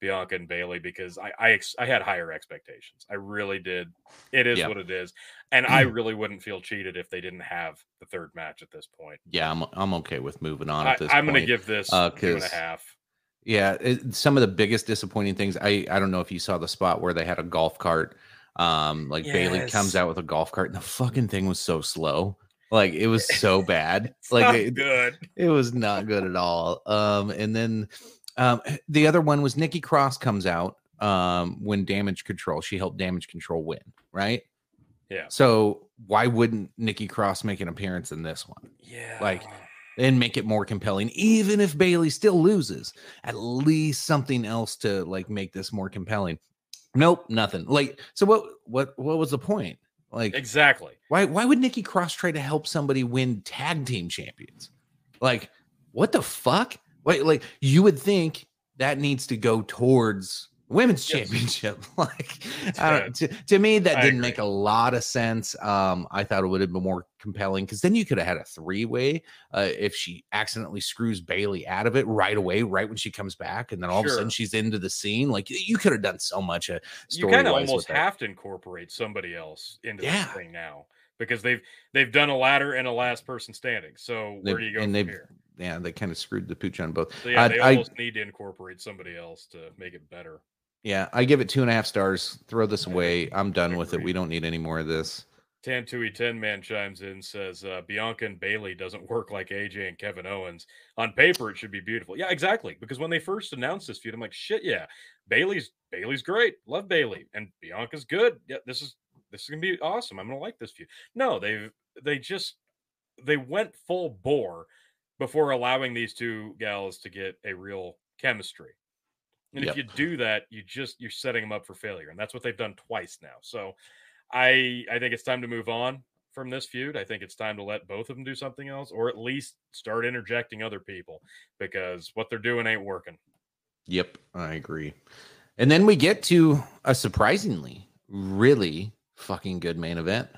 Bianca and Bayley because I I, ex- I had higher expectations. I really did. It is Yeah. what it is, and I really wouldn't feel cheated if they didn't have the third match at this point. Yeah, I'm I'm okay with moving on I, at this I'm going to give this uh, two and a 'cause half. Yeah, it, some of the biggest disappointing things. I I don't know if you saw the spot where they had a golf cart. Um, like Bayley comes out with a golf cart, and the fucking thing was so slow. Like it was so bad. It's like not it, good. it was not good at all. Um, and then um, the other one was Nikki Cross comes out um when Damage Control. She helped Damage Control win, right? Yeah. So why wouldn't Nikki Cross make an appearance in this one? Yeah. like, and make it more compelling even if bayley still loses at least something else to like make this more compelling nope nothing like so what what what was the point like exactly. why why would nikki cross try to help somebody win tag team champions like what the fuck wait like you would think that needs to go towards women's Yes. championship like I don't, to, to me that I didn't make a lot of sense um i thought it would have been more compelling because then you could have had a three-way uh, if she accidentally screws bayley out of it right away right when she comes back and then all of a sudden she's into the scene like you could have done so much uh, You kind of almost have to incorporate somebody else into Yeah. this thing now because they've they've done a ladder and a last person standing. So where They've- do you go and from they've here? Yeah they kind of screwed the pooch on both So yeah, I- they I- almost need to incorporate somebody else to make it better. yeah i give it two and a half stars throw this I away i'm done with it we don't need any more of this Tantui Ten Man chimes in says uh, Bianca and Bayley doesn't work like AJ and Kevin Owens. On paper, it should be beautiful. Yeah, exactly. Because when they first announced this feud, I'm like, shit, yeah, Bayley's Bayley's great. Love Bayley and Bianca's good. Yeah, this is this is gonna be awesome. I'm gonna like this feud. No, they they just they went full bore before allowing these two gals to get a real chemistry. And Yep. if you do that, you just you're setting them up for failure, and that's what they've done twice now. So, I I think it's time to move on from this feud. I think it's time to let both of them do something else, or at least start interjecting other people because what they're doing ain't working. Yep, I agree. And then we get to a surprisingly really fucking good main event.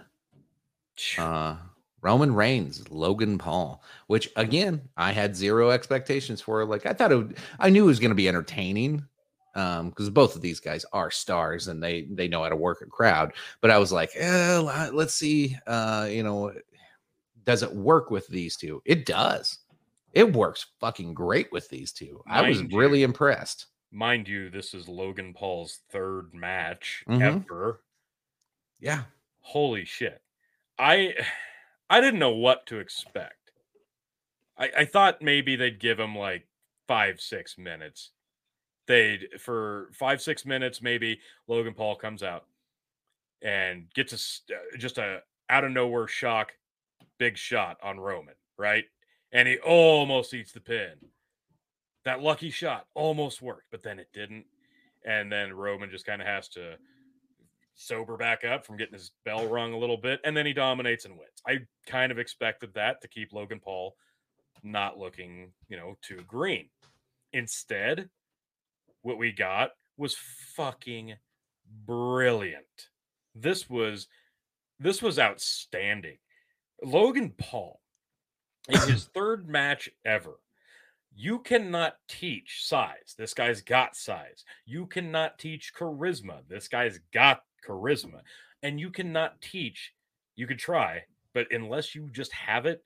Uh Roman Reigns, Logan Paul, which again, I had zero expectations for. Like I thought it would, I knew it was going to be entertaining um because both of these guys are stars and they they know how to work a crowd, but I was like, eh, let's see uh you know does it work with these two? It does. It works fucking great with these two. I was you. really impressed. Mind you, this is Logan Paul's third match Mhm. ever. Yeah. Holy shit. I I didn't know what to expect. I, I thought maybe they'd give him like five, six minutes. They'd for five, six minutes, maybe Logan Paul comes out and gets a uh, just a out of nowhere shock, big shot on Roman, right? And he almost eats the pin. That lucky shot almost worked, but then it didn't. And then Roman just kind of has to sober back up from getting his bell rung a little bit, and then he dominates and wins. I kind of expected that to keep Logan Paul not looking, you know, too green. Instead, what we got was fucking brilliant. This was this was outstanding. Logan Paul in his third match ever. You cannot teach size. This guy's got size. You cannot teach charisma. This guy's got charisma. And you cannot teach, you could try, but unless you just have it,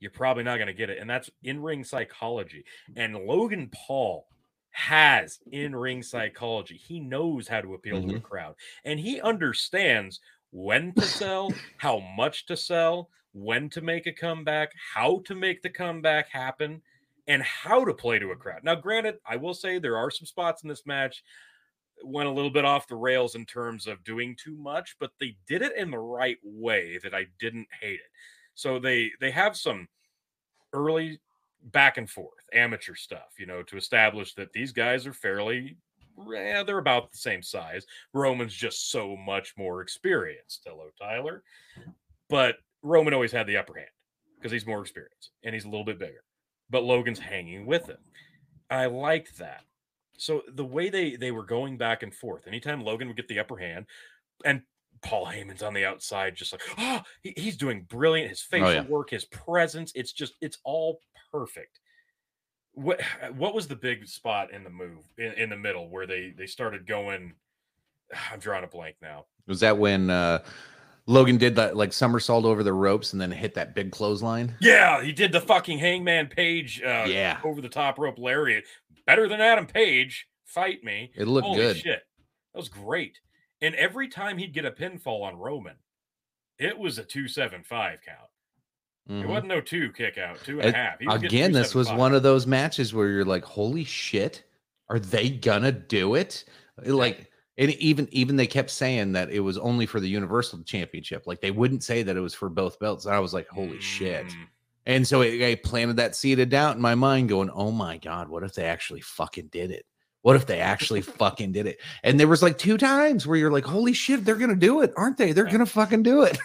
you're probably not going to get it. And that's in ring psychology. And Logan Paul has in ring psychology. He knows how to appeal to a mm-hmm. crowd and he understands when to sell, how much to sell, when to make a comeback, how to make the comeback happen, and how to play to a crowd. Now, granted, I will say there are some spots in this match went a little bit off the rails in terms of doing too much, but they did it in the right way that I didn't hate it. So they they have some early back and forth amateur stuff, you know, to establish that these guys are fairly yeah, they're about the same size. Roman's just so much more experienced. Hello, Tyler. But Roman always had the upper hand because he's more experienced and he's a little bit bigger. But Logan's hanging with him. I liked that. So the way they they were going back and forth, anytime Logan would get the upper hand, and Paul Heyman's on the outside, just like, oh, he- he's doing brilliant. His facial yeah. work, his presence, it's just, it's all perfect. What what was the big spot in the move in, in the middle where they they started going? I'm drawing a blank now. Was that when uh Logan did that like somersault over the ropes and then hit that big clothesline? Yeah, he did the fucking Hangman Page uh, yeah. over the top rope lariat. Better than Adam Page. Fight me. It looked Holy good. shit. That was great. And every time he'd get a pinfall on Roman, it was a 275 count. It Mhm. wasn't no two kick out, two and a half. Again, this was one of those matches where you're like, "Holy shit, are they gonna do it?" Like, and even even they kept saying that it was only for the Universal Championship. Like, they wouldn't say that it was for both belts. And I was like, "Holy shit!" And so it, I planted that seed of doubt in my mind, going, "Oh my god, what if they actually fucking did it? What if they actually fucking did it?" And there was like two times where you're like, "Holy shit, they're gonna do it, aren't they? They're Yeah. gonna fucking do it."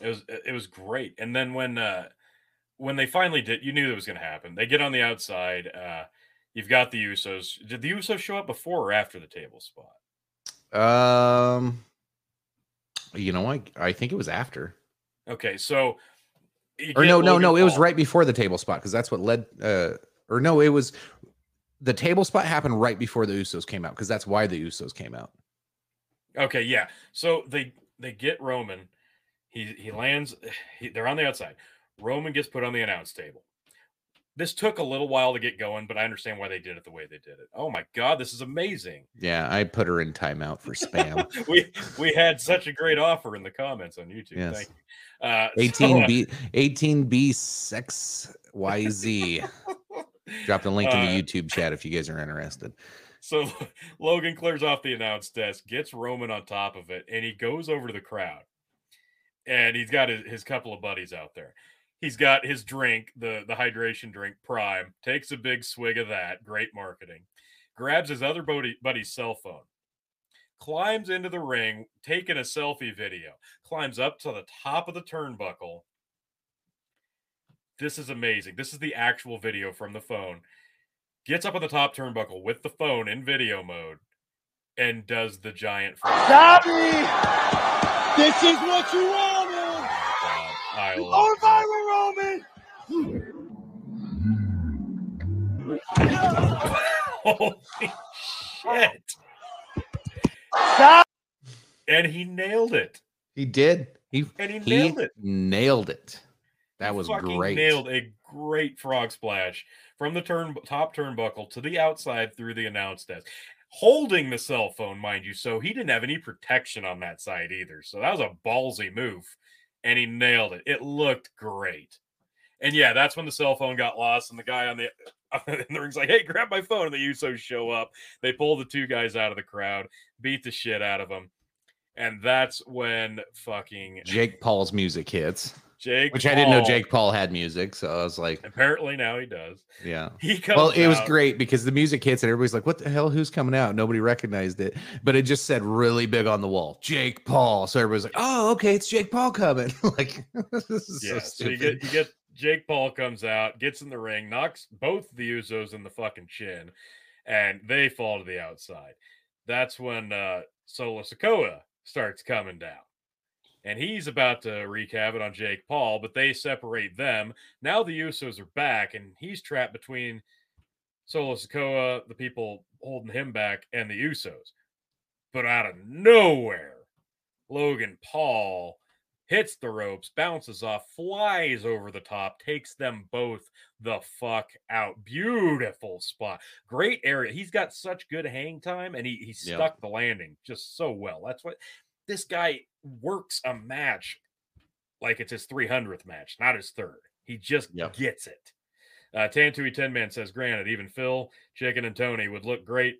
It was it was great. And then when uh when they finally did, you knew that was going to happen. They get on the outside. Uh You've got the Usos. Did the Usos show up before or after the table spot? Um, you know, I I think it was after. Okay, so or no, no, no. It was right before the table spot because that's what led. Uh, or no, it was the table spot happened right before the Usos came out because that's why the Usos came out. Okay, yeah. So they they get Roman. He he lands. He, they're on the outside. Roman gets put on the announce table. This took a little while to get going, but I understand why they did it the way they did it. Oh my god, this is amazing. Yeah, I put her in timeout for spam. we we had such a great offer in the comments on YouTube. Yes. Thank you. Uh, 18B 18B sex YZ. Drop the link in Uh, the YouTube chat if you guys are interested. So Logan clears off the announce desk, gets Roman on top of it, and he goes over to the crowd. And he's got his, his couple of buddies out there. He's got his drink, the, the hydration drink, Prime, takes a big swig of that. Great marketing. Grabs his other buddy, buddy's cell phone, climbs into the ring, taking a selfie video, climbs up to the top of the turnbuckle. This is amazing. This is the actual video from the phone gets up on the top turnbuckle with the phone in video mode and does the giant frog. Tommy, this is what you wanted. God, I love going it. viral, Roman. Holy shit. Tom- And he nailed it. He did. He And he he nailed it. nailed it. That He was fucking great. Nailed a great frog splash from the turn top turnbuckle to the outside through the announce desk. Holding the cell phone, mind you, so he didn't have any protection on that side either. So that was a ballsy move, and he nailed it. It looked great. And yeah, that's when the cell phone got lost, and the guy on the in the ring's like, "Hey, grab my phone!" And the Usos show up. They pull the two guys out of the crowd, beat the shit out of them, and that's when fucking Jake Paul's music hits, Jake, which I didn't know Jake Paul had music, so I was like, Apparently now he does. yeah. He comes. Well, it was great because the music hits and everybody's like, "What the hell? Who's coming out?" Nobody recognized it, but it just said really big on the wall, "Jake Paul." So everybody's like, "Oh, okay, it's Jake Paul coming." like, this is Yeah, so so you get you get Jake Paul comes out, gets in the ring, knocks both the Usos in the fucking chin, and they fall to the outside. That's when uh Solo Sikoa starts coming down. And he's about to wreak havoc on Jake Paul, but they separate them. Now the Usos are back, and he's trapped between Solo Sikoa, the people holding him back, and the Usos. But out of nowhere, Logan Paul hits the ropes, bounces off, flies over the top, takes them both the fuck out. Beautiful spot. Great area. He's got such good hang time and he, he stuck the landing just so well. That's what this guy works a match like it's his 300th match, not his third. He just Yep. gets it. Uh, Tantui Ten Man says, granted, even Phil, Chicken, and Tony would look great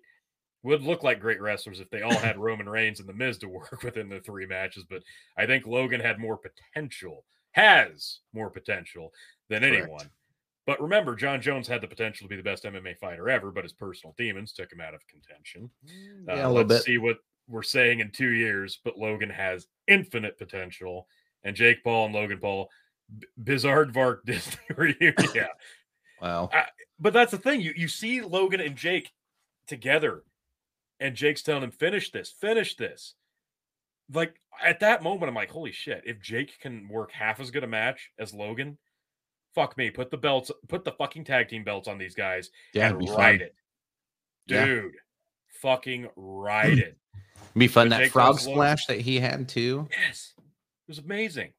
would look like great wrestlers if they all had Roman Reigns and The Miz to work within the three matches. But I think Logan had more potential, has more potential than Correct. anyone. But remember, Jon Jones had the potential to be the best MMA fighter ever, but his personal demons took him out of contention. Uh, yeah, a little let's bit. see what we're saying in two years. But Logan has infinite potential, and Jake Paul and Logan Paul, B- Bizaardvark Disney reunion. yeah, Wow. but that's the thing. You you see Logan and Jake together, and Jake's telling him, "Finish this, finish this." Like at that moment, I'm like, "Holy shit!" If Jake can work half as good a match as Logan, fuck me. Put the belts, put the fucking tag team belts on these guys Yeah, and ride fun. it, Yeah. dude. Fucking ride mm. it. Be fun But that Jake frog splash that he had too. yes, it was amazing.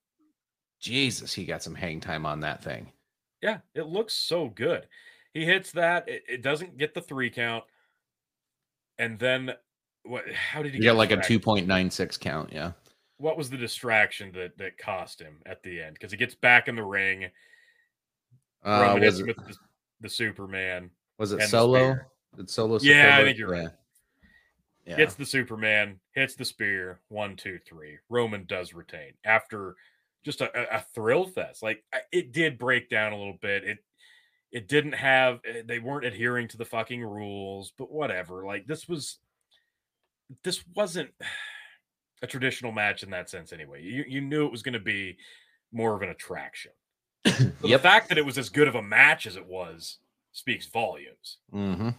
Jesus, he got some hang time on that thing. Yeah, it looks so good. He hits that. It, it doesn't get the three count, and then what? How did he You get like a two point nine six count. Yeah. What was the distraction that that cost him at the end? Because he gets back in the ring. Uh, was it with the, the Superman. was it solo? Did solo? Yeah, I think you're right. Yeah. Hits the Superman. Hits the spear. One, two, three. Roman does retain after just a, a, a thrill fest. Like it did break down a little bit. It it didn't have. eh, They weren't adhering to the fucking rules, but whatever. Like this was. This wasn't a traditional match in that sense anyway. You you knew it was going to be more of an attraction. But The fact that it was as good of a match as it was speaks volumes. hmm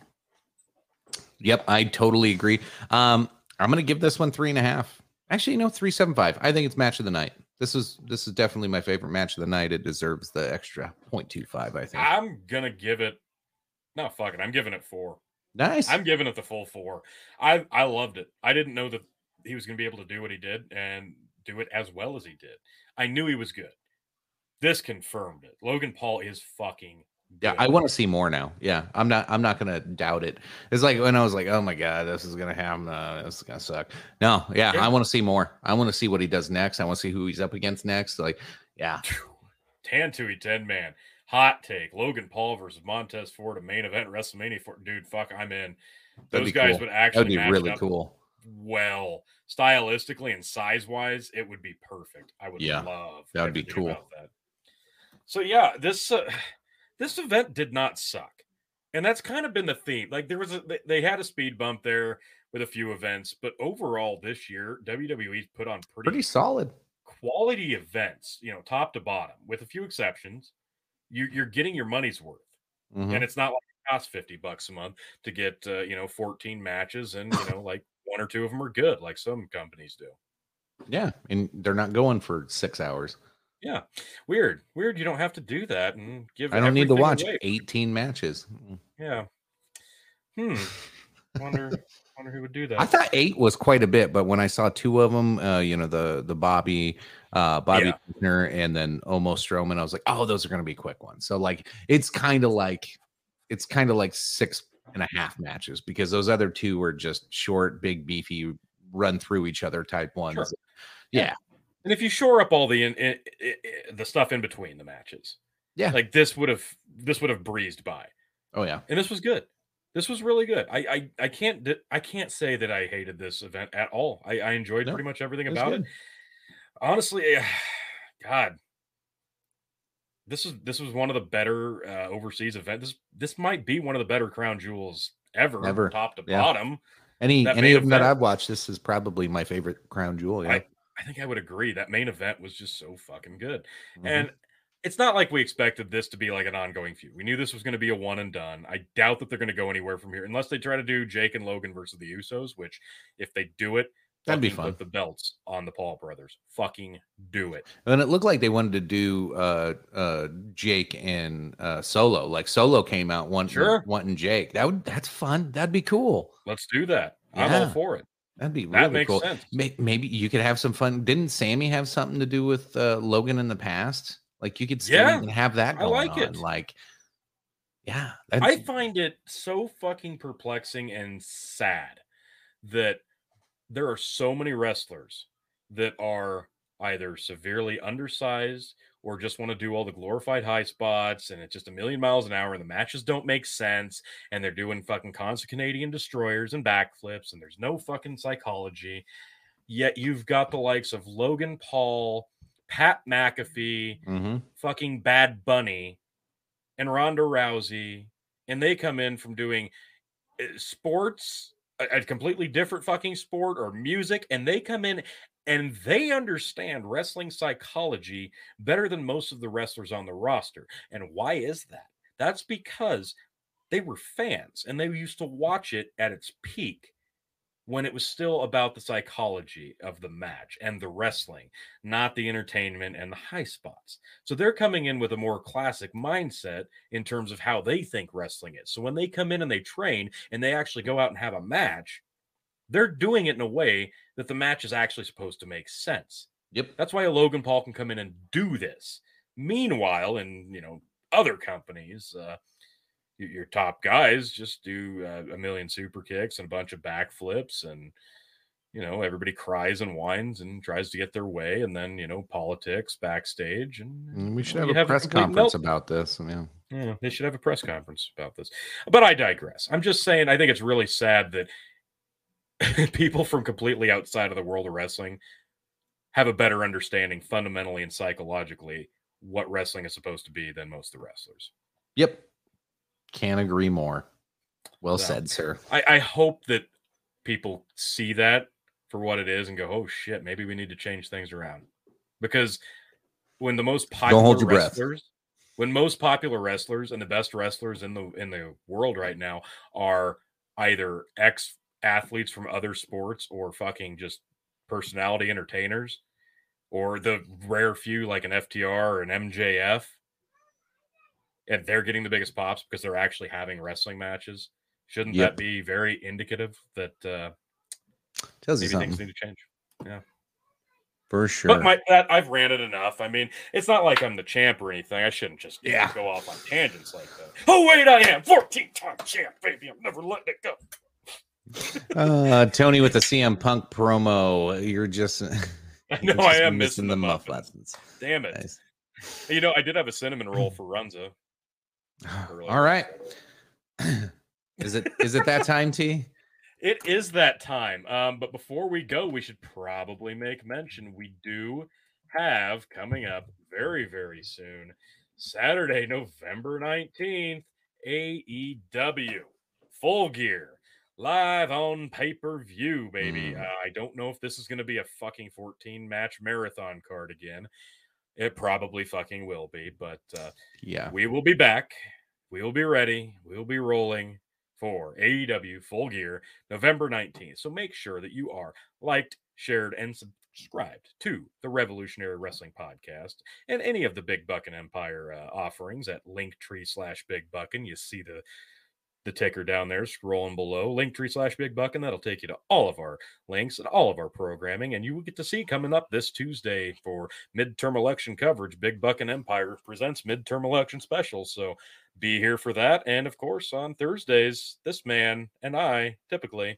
Yep, I totally agree. Um, I'm gonna give this one three and a half. Actually, know, three seven five. I think it's match of the night. This is this is definitely my favorite match of the night. It deserves the extra 0.25, I think. I'm gonna give it. No, fuck it. I'm giving it four. nice. I'm giving it the full four. I I loved it. I didn't know that he was gonna be able to do what he did and do it as well as he did. I knew he was good. This confirmed it. Logan Paul is fucking Yeah. I want to see more now. Yeah, I'm not. I'm not gonna doubt it. It's like when I was like, "Oh my god, this is gonna happen. Uh, this is gonna suck." No, yeah. I want to see more. I want to see what he does next. I want to see who he's up against next. Like, yeah, Tantui 10 man. Hot take. Logan Paul versus Montez Ford, a main event WrestleMania for dude. Fuck, I'm in. That'd Those guys cool. would actually would be really cool. well, stylistically and size wise. It would be perfect. I would Yeah, love that would be cool. that. So yeah, this uh, this event did not suck, and that's kind of been the theme. Like there was a they- had a speed bump there with a few events, but overall this year WWE's put on pretty Pretty solid. quality events, you know, top to bottom, with a few exceptions. You, you're getting your money's worth, Mhm. and it's not like it costs fifty bucks a month to get uh, you know 14 matches, and you know like one or two of them are good, like some companies do. Yeah, and they're not going for six hours. Yeah, weird, weird. You don't have to do that and give. I don't need to watch away. 18 matches. Yeah. Hmm. Wonder. wonder who would do that. I thought eight was quite a bit, but when I saw two of them, uh, you know, the the Bobby, uh, Bobby Yeah. And then Omos Strowman, I was like, oh, those are going to be quick ones. So like, it's kind of like, it's kind of like six and a half matches because those other two were just short, big, beefy, run through each other type ones. Sure. Yeah, and if you shore up all the in, in, i- i- the stuff in between the matches, Yeah. like this would have this would have breezed by. oh yeah, and this was good. This was really good. I I, I can't I can't say that I hated this event at all. I, I enjoyed No, pretty much everything it about good. it. Honestly, God, this is this was one of the better uh, overseas events. This this might be one of the better crown jewels ever, Ever. top to Yeah. bottom. any any of them that I've watched, this is probably my favorite crown jewel. Yeah, I think I would agree. That main event was just so fucking good. Mhm. And it's not like we expected this to be like an ongoing feud. We knew this was going to be a one and done. I doubt that they're going to go anywhere from here unless they try to do Jake and Logan versus the Usos, which if they do it, That'd be fun. Put the belts on the Paul brothers. Fucking do it. And it looked like they wanted to do uh uh Jake and uh Solo. Like Solo came out wanting Sure. wanting Jake. That would that's fun. That'd be cool. Let's do that. I'm all for it. That'd be really cool. sense. Maybe you could have some fun. Didn't Sami have something to do with uh Logan in the past? Like you could still Yeah, have that I going like on. it. Like yeah. I find it so fucking perplexing and sad that there are so many wrestlers that are either severely undersized or just want to do all the glorified high spots and it's just a million miles an hour and the matches don't make sense and they're doing fucking constant Canadian destroyers and backflips and there's no fucking psychology. Yet you've got the likes of Logan Paul, Pat McAfee, Mhm. fucking Bad Bunny and Ronda Rousey, and they come in from doing uh, sports, a completely different fucking sport or music, and they come in and they understand wrestling psychology better than most of the wrestlers on the roster. And why is that? That's because they were fans and they used to watch it at its peak when it was still about the psychology of the match and the wrestling, not the entertainment and the high spots. So they're coming in with a more classic mindset in terms of how they think wrestling is. So when they come in and they train and they actually go out and have a match, they're doing it in a way that the match is actually supposed to make sense. Yep. That's why a Logan Paul can come in and do this. Meanwhile, in you know other companies, uh, your, your top guys just do uh, a million super kicks and a bunch of backflips, and you know everybody cries and whines and tries to get their way, and then you know politics backstage, and Mm, We should well, have you a press complete conference melt- about this. Yeah. yeah, they should have a press conference about this. But I digress. I'm just saying, I think it's really sad that people from completely outside of the world of wrestling have a better understanding fundamentally and psychologically what wrestling is supposed to be than most of the wrestlers. Yep. Can't agree more. Well So- said, sir. I, I hope that people see that for what it is and go, oh shit, maybe we need to change things around. Because when the most popular hold your breath. wrestlers, when most popular wrestlers and the best wrestlers in the in the world right now are either ex athletes from other sports or fucking just personality entertainers, or the rare few like an FTR or an MJF, and they're getting the biggest pops because they're actually having wrestling matches. Shouldn't Yep. that be very indicative that uh, Tells you maybe things something. need to change? Yeah. For sure. But my that I've ranted enough. I mean, it's not like I'm the champ or anything. I shouldn't just Yeah. go off on tangents like that. Oh wait, I am 14 time champ, baby. I'm never letting it go. Uh, Tony with the CM Punk promo. You're just. I know I am missing the muff muffins. Damn it. Nice. You know, I did have a cinnamon roll for Runza. earlier. All right. is it is it that time, T? It is that time. Um, but before we go, we should probably make mention we do have coming up very, very soon, Saturday, November 19th, AEW Full Gear live on pay per view, baby. Mm. Uh, I don't know if this is going to be a fucking 14 match marathon card again. It probably fucking will be, but uh, Yeah. we will be back. We will be ready. We will be rolling for AEW Full Gear November 19th. So make sure that you are liked, shared, and subscribed to the Revolutionary Wrestling Podcast and any of the Big Buckin Empire uh, offerings at Linktree slash Big Buckin. You see the the ticker down there scrolling below linktree slash big buckin that'll take you to all of our links and all of our programming and you will get to see coming up this tuesday for midterm election coverage big buckin empire presents midterm election special so be here for that. And of course on thursdays this man and i typically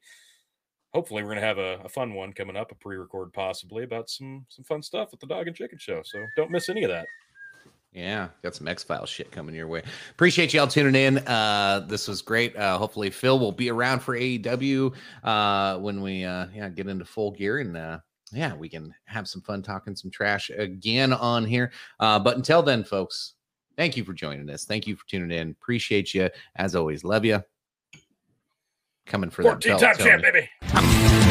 hopefully we're going to have a, a fun one coming up a pre-record possibly about some some fun stuff at the dog and chicken show. So don't miss any of that Yeah, got some X Files shit coming your way. Appreciate y'all tuning in. Uh, this was great. Uh, hopefully, Phil will be around for AEW uh, when we uh, yeah get into full gear and uh, yeah we can have some fun talking some trash again on here. Uh, but until then, folks, thank you for joining us. Thank you for tuning in. Appreciate you as always. Love you. Coming for that 14 belt, time champ baby